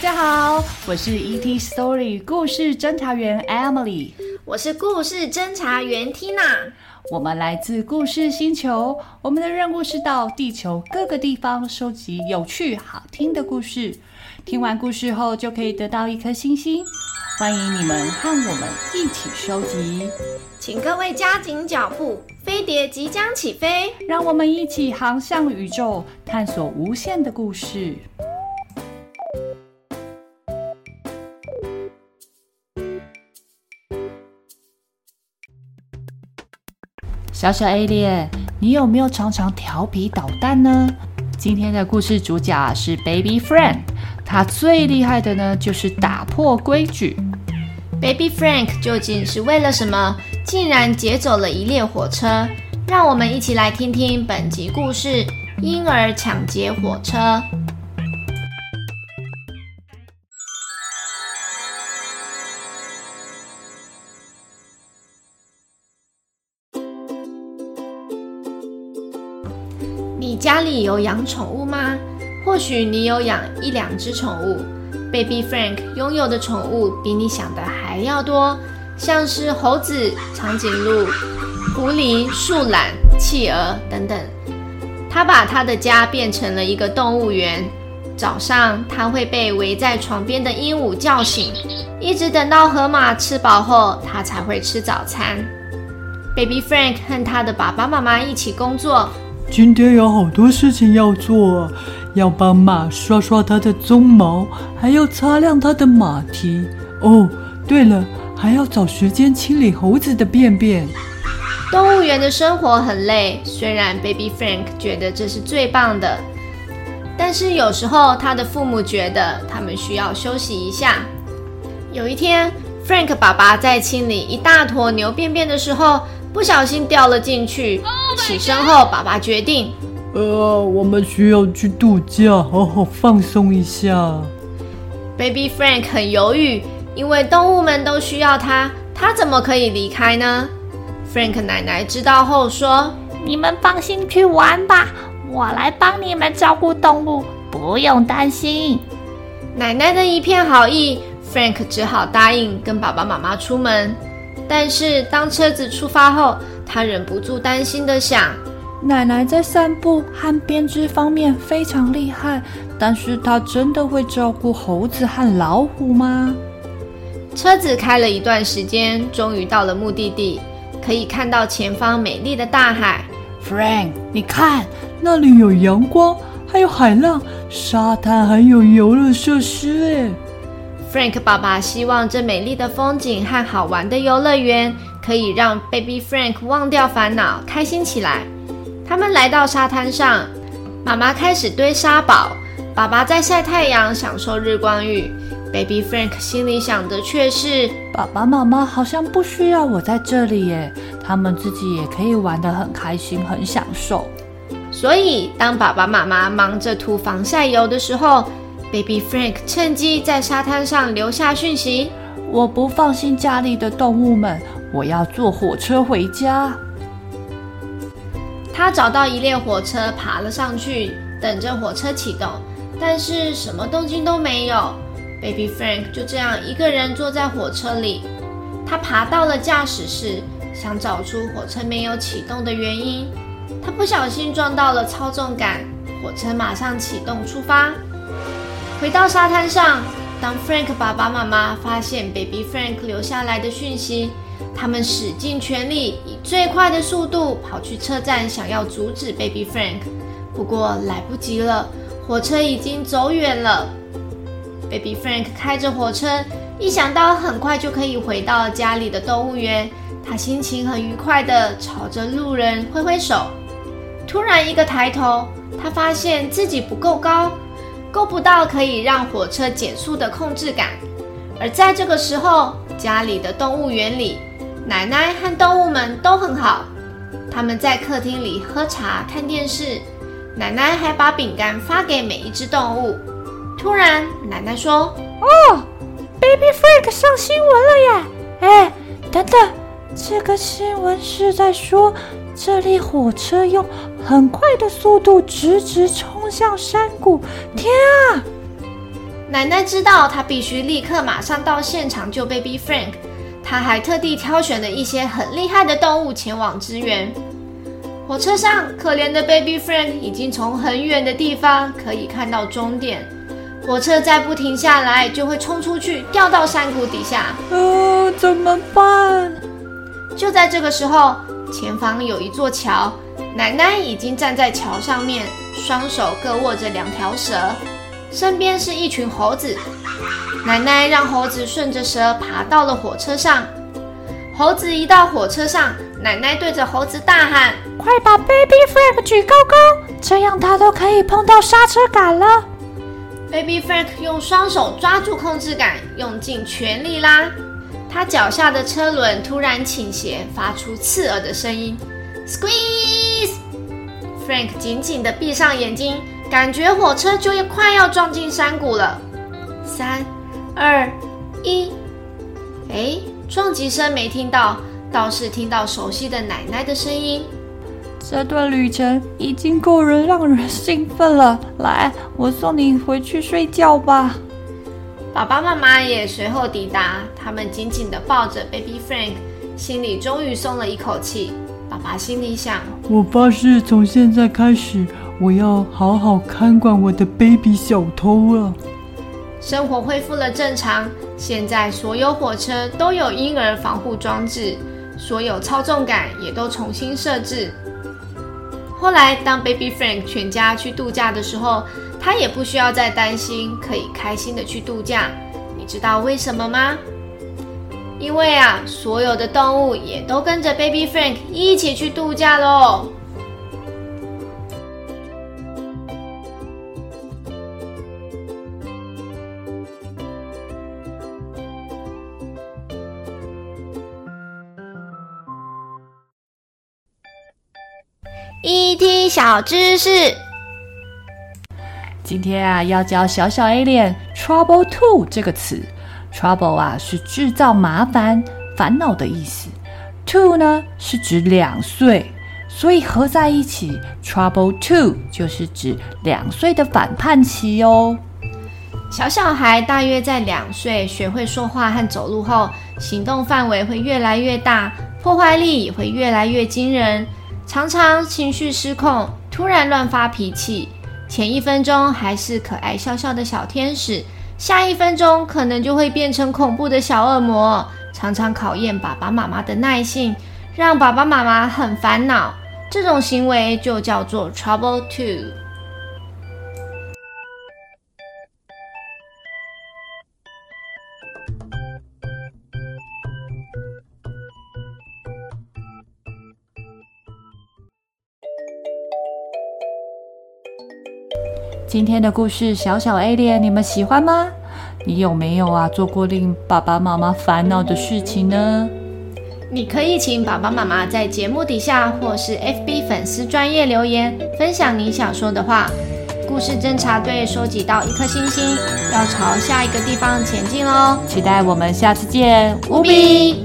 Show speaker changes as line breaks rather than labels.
大家好，我是 ET Story 故事侦查员 Emily，
我是故事侦查员 Tina。
我们来自故事星球，我们的任务是到地球各个地方收集有趣好听的故事。听完故事后就可以得到一颗星星。欢迎你们和我们一起收集，
请各位加紧脚步，飞碟即将起飞，
让我们一起航向宇宙，探索无限的故事。小小 A 列，你有没有常常调皮捣蛋呢？今天的故事主角是 Baby Frank，他最厉害的呢就是打破规矩。
Baby Frank 究竟是为了什么，竟然劫走了一列火车？让我们一起来听听本集故事：婴儿抢劫火车。家里有养宠物吗？或许你有养一两只宠物。Baby Frank 拥有的宠物比你想的还要多，像是猴子、长颈鹿、狐狸、树懒、企鹅等等。他把他的家变成了一个动物园。早上他会被围在床边的鹦鹉叫醒，一直等到河马吃饱后，他才会吃早餐。Baby Frank 和他的爸爸妈妈一起工作。
今天有好多事情要做，要帮马刷刷它的鬃毛，还要擦亮它的马蹄。哦，对了，还要找时间清理猴子的便便。
动物园的生活很累，虽然 Baby Frank 觉得这是最棒的，但是有时候他的父母觉得他们需要休息一下。有一天，Frank 爸爸在清理一大坨牛便便的时候，不小心掉了进去。起身后，爸爸决定，
呃，我们需要去度假，好好放松一下。
Baby Frank 很犹豫，因为动物们都需要他，他怎么可以离开呢？Frank 奶奶知道后说：“
你们放心去玩吧，我来帮你们照顾动物，不用担心。”
奶奶的一片好意，Frank 只好答应跟爸爸妈妈出门。但是当车子出发后，他忍不住担心的想：
奶奶在散步和编织方面非常厉害，但是她真的会照顾猴子和老虎吗？
车子开了一段时间，终于到了目的地，可以看到前方美丽的大海。
Frank，你看，
那里有阳光，还有海浪、沙滩，还有游乐设施。诶。
Frank 爸爸希望这美丽的风景和好玩的游乐园可以让 Baby Frank 忘掉烦恼，开心起来。他们来到沙滩上，妈妈开始堆沙堡，爸爸在晒太阳，享受日光浴。Baby Frank 心里想的却是：
爸爸妈妈好像不需要我在这里耶，他们自己也可以玩得很开心，很享受。
所以，当爸爸妈妈忙着涂防晒油的时候，Baby Frank 趁机在沙滩上留下讯息：“
我不放心家里的动物们，我要坐火车回家。”
他找到一列火车，爬了上去，等着火车启动。但是什么动静都没有。Baby Frank 就这样一个人坐在火车里。他爬到了驾驶室，想找出火车没有启动的原因。他不小心撞到了操纵杆，火车马上启动出发。回到沙滩上，当 Frank 爸爸妈妈发现 Baby Frank 留下来的讯息，他们使尽全力，以最快的速度跑去车站，想要阻止 Baby Frank。不过来不及了，火车已经走远了。Baby Frank 开着火车，一想到很快就可以回到家里的动物园，他心情很愉快地朝着路人挥挥手。突然一个抬头，他发现自己不够高。够不到可以让火车减速的控制杆，而在这个时候，家里的动物园里，奶奶和动物们都很好。他们在客厅里喝茶、看电视，奶奶还把饼干发给每一只动物。突然，奶奶说：“
哦，Baby Frank 上新闻了呀！哎，等等，这个新闻是在说这列火车用很快的速度直直冲向山谷。天啊！
奶奶知道她必须立刻马上到现场救 Baby Frank，她还特地挑选了一些很厉害的动物前往支援。火车上，可怜的 Baby Frank 已经从很远的地方可以看到终点。火车再不停下来，就会冲出去，掉到山谷底下。
呃，怎么办？
就在这个时候，前方有一座桥，奶奶已经站在桥上面，双手各握着两条蛇，身边是一群猴子。奶奶让猴子顺着蛇爬到了火车上。猴子一到火车上，奶奶对着猴子大喊：“
快把 Baby Frank 举高高，这样他都可以碰到刹车杆了。”
Baby Frank 用双手抓住控制杆，用尽全力拉。他脚下的车轮突然倾斜，发出刺耳的声音。Squeeze! Frank 紧紧地闭上眼睛，感觉火车就要快要撞进山谷了。三、二、一，哎，撞击声没听到，倒是听到熟悉的奶奶的声音。
这段旅程已经够人让人兴奋了，来，我送你回去睡觉吧。
爸爸妈妈也随后抵达，他们紧紧地抱着 Baby Frank，心里终于松了一口气。爸爸心里想：
我发誓，从现在开始，我要好好看管我的 Baby 小偷了。
生活恢复了正常，现在所有火车都有婴儿防护装置，所有操纵杆也都重新设置。后来，当 Baby Frank 全家去度假的时候，他也不需要再担心，可以开心的去度假。你知道为什么吗？因为啊，所有的动物也都跟着 Baby Frank 一起去度假喽。ET 小知识，
今天啊要教小小 Alien Trouble Two 这个词。Trouble 啊是制造麻烦、烦恼的意思。Two 呢是指两岁，所以合在一起，Trouble Two 就是指两岁的反叛期哦。
小小孩大约在两岁学会说话和走路后，行动范围会越来越大，破坏力也会越来越惊人。常常情绪失控，突然乱发脾气。前一分钟还是可爱笑笑的小天使，下一分钟可能就会变成恐怖的小恶魔。常常考验爸爸妈妈的耐性，让爸爸妈妈很烦恼。这种行为就叫做 Trouble Two。
今天的故事，小小 Alien，你们喜欢吗？你有没有啊做过令爸爸妈妈烦恼的事情呢？
你可以请爸爸妈妈在节目底下或是 FB 粉丝专业留言，分享你想说的话。故事侦查队收集到一颗星星，要朝下一个地方前进喽！
期待我们下次见，
无比。